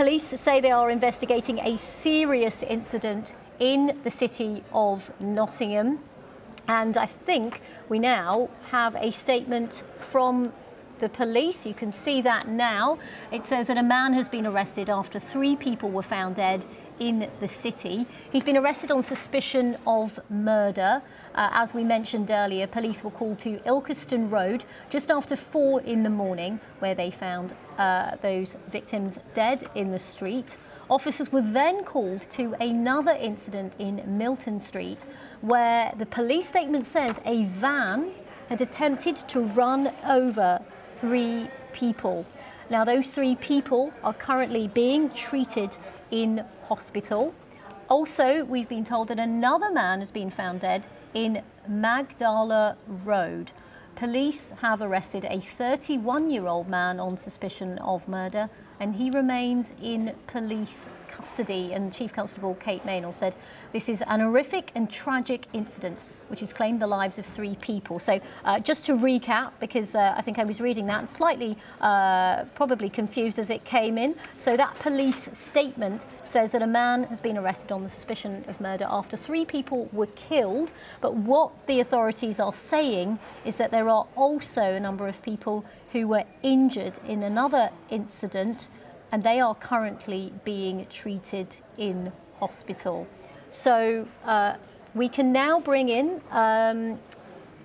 Police say they are investigating a serious incident in the city of Nottingham. And I think we now have a statement from the police. You can see that now. It says that a man has been arrested after three people were found dead in the city. He's been arrested on suspicion of murder. Uh, as we mentioned earlier, police were called to Ilkeston Road just after four in the morning, where they found uh, those victims dead in the street. Officers were then called to another incident in Milton Street, where the police statement says a van had attempted to run over three people. Now, those three people are currently being treated in hospital. Also, we've been told that another man has been found dead in Magdala Road. Police have arrested a 31 year old man on suspicion of murder and he remains in police custody. And Chief Constable Kate Meynell said this is an horrific and tragic incident which has claimed the lives of three people. So uh, just to recap, because uh, I think I was reading that slightly uh, probably confused as it came in. So that police statement says that a man has been arrested on the suspicion of murder after three people were killed. But what the authorities are saying is that there are also a number of people who were injured in another incident and they are currently being treated in hospital. So uh, we can now bring in um,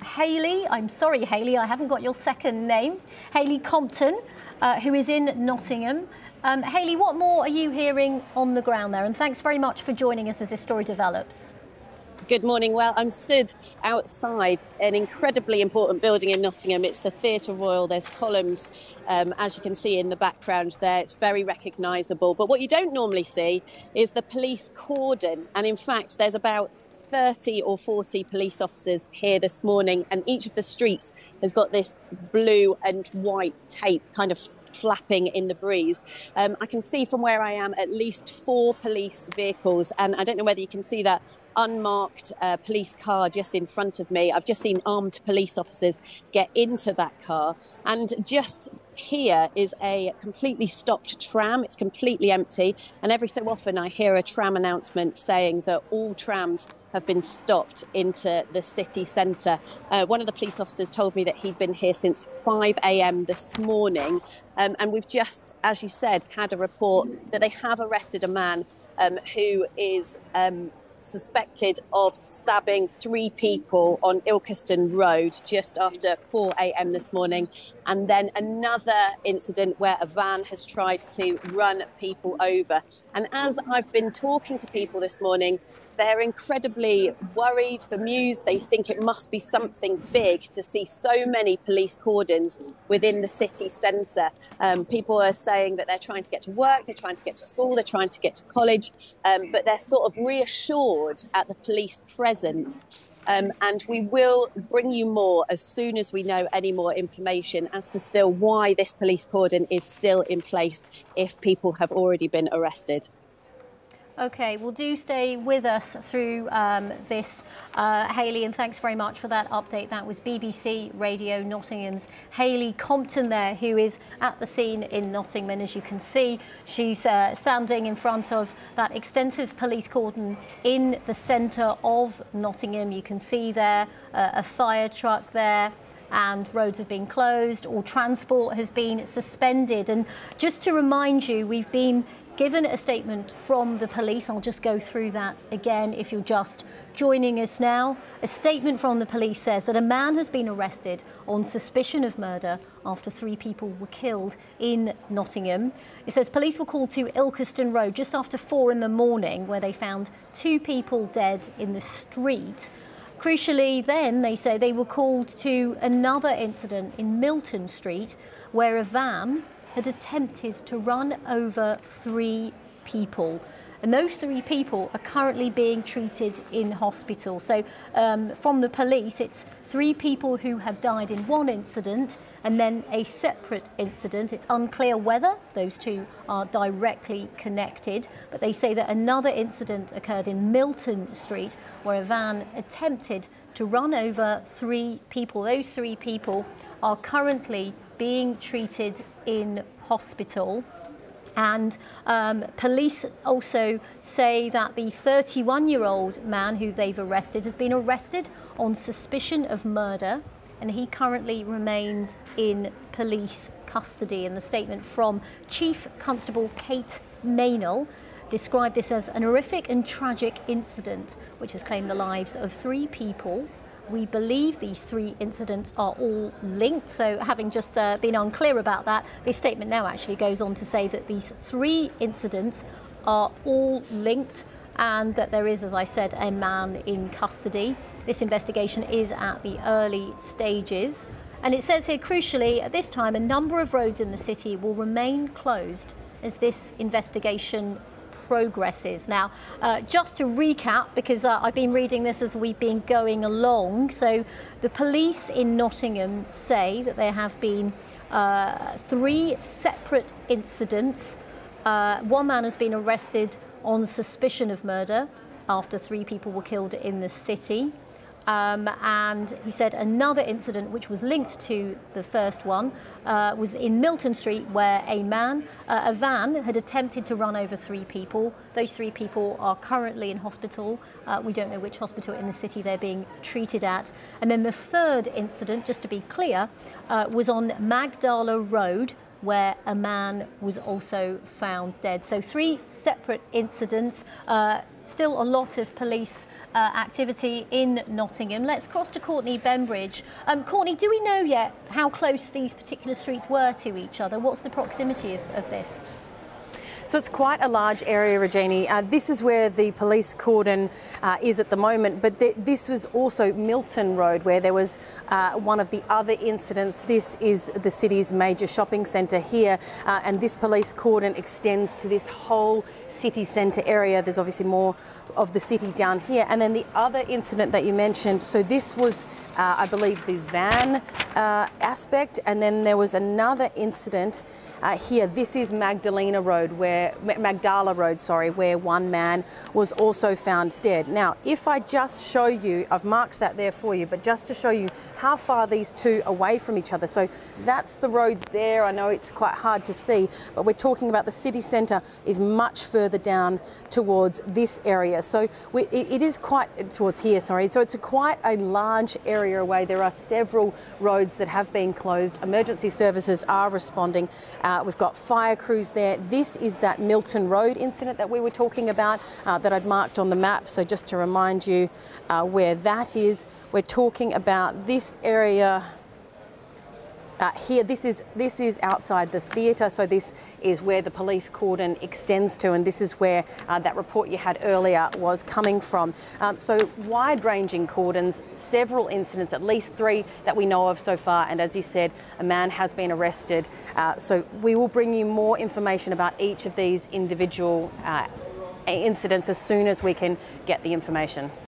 Hayley. I'm sorry, Haley, I haven't got your second name. Haley Compton, uh, who is in Nottingham. Um, Hayley, what more are you hearing on the ground there? And thanks very much for joining us as this story develops. Good morning. Well, I'm stood outside an incredibly important building in Nottingham. It's the Theatre Royal. There's columns, um, as you can see in the background there. It's very recognisable. But what you don't normally see is the police cordon. And in fact, there's about 30 or 40 police officers here this morning, and each of the streets has got this blue and white tape kind of flapping in the breeze. Um, I can see from where I am at least four police vehicles, and I don't know whether you can see that unmarked uh, police car just in front of me. I've just seen armed police officers get into that car. And just here is a completely stopped tram. It's completely empty. And every so often I hear a tram announcement saying that all trams have been stopped into the city centre. Uh, one of the police officers told me that he'd been here since 5 a.m. this morning. Um, and we've just, as you said, had a report that they have arrested a man um, who is um, suspected of stabbing three people on Ilkeston Road just after 4 a.m. this morning. And then another incident where a van has tried to run people over. And as I've been talking to people this morning, they're incredibly worried, bemused. They think it must be something big to see so many police cordons within the city centre. Um, people are saying that they're trying to get to work, they're trying to get to school, they're trying to get to college, um, but they're sort of reassured at the police presence. Um, and we will bring you more as soon as we know any more information as to still why this police cordon is still in place if people have already been arrested. Okay, well, do stay with us through um, this, uh, Hayley, and thanks very much for that update. That was BBC Radio Nottingham's Hayley Compton there, who is at the scene in Nottingham. As you can see, she's uh, standing in front of that extensive police cordon in the centre of Nottingham. You can see there uh, a fire truck there and roads have been closed, all transport has been suspended. And just to remind you, we've been given a statement from the police. I'll just go through that again if you're just joining us now. A statement from the police says that a man has been arrested on suspicion of murder after three people were killed in Nottingham. It says police were called to Ilkeston Road just after four in the morning where they found two people dead in the street. Crucially, then they say they were called to another incident in Milton Street where a van had attempted to run over three people. And those three people are currently being treated in hospital. So, um, from the police, it's three people who have died in one incident and then a separate incident. It's unclear whether those two are directly connected, but they say that another incident occurred in Milton Street where a van attempted to run over three people. Those three people are currently being treated in hospital. And um, police also say that the 31 year old man who they've arrested has been arrested on suspicion of murder and he currently remains in police custody. And the statement from Chief Constable Kate Meynell described this as an horrific and tragic incident which has claimed the lives of three people we believe these three incidents are all linked. So, having just uh, been unclear about that, this statement now actually goes on to say that these three incidents are all linked and that there is, as I said, a man in custody. This investigation is at the early stages. And it says here, crucially, at this time, a number of roads in the city will remain closed as this investigation progresses. Now, uh, just to recap, because uh, I've been reading this as we've been going along, so the police in Nottingham say that there have been uh, three separate incidents. Uh, one man has been arrested on suspicion of murder after three people were killed in the city. Um, and he said another incident which was linked to the first one uh, was in Milton Street where a man, uh, a van had attempted to run over three people. Those three people are currently in hospital. Uh, we don't know which hospital in the city they're being treated at. And then the third incident, just to be clear, uh, was on Magdala Road where a man was also found dead. So three separate incidents. Uh, still a lot of police uh, activity in Nottingham. Let's cross to Courtney Bembridge. Um, Courtney, do we know yet how close these particular streets were to each other? What's the proximity of, of this? So it's quite a large area, Regini. Uh, this is where the police cordon uh, is at the moment, but th this was also Milton Road, where there was uh, one of the other incidents. This is the city's major shopping centre here, uh, and this police cordon extends to this whole city centre area. There's obviously more of the city down here. And then the other incident that you mentioned, so this was, uh, I believe, the van uh, aspect, and then there was another incident here. This is Magdalena Road, where Magdala Road, sorry, where one man was also found dead. Now, if I just show you, I've marked that there for you, but just to show you how far these two away from each other. So that's the road there. I know it's quite hard to see, but we're talking about the city centre is much further down towards this area. So we, it, it is quite towards here, sorry. So it's a quite a large area away. There are several roads that have been closed. Emergency services are responding. Uh, we've got fire crews there. This is that Milton Road incident that we were talking about uh, that I'd marked on the map. So just to remind you uh, where that is, we're talking about this area uh, here, this is this is outside the theatre, so this is where the police cordon extends to, and this is where uh, that report you had earlier was coming from. Um, so wide-ranging cordons, several incidents, at least three that we know of so far, and as you said, a man has been arrested. Uh, so we will bring you more information about each of these individual uh, incidents as soon as we can get the information.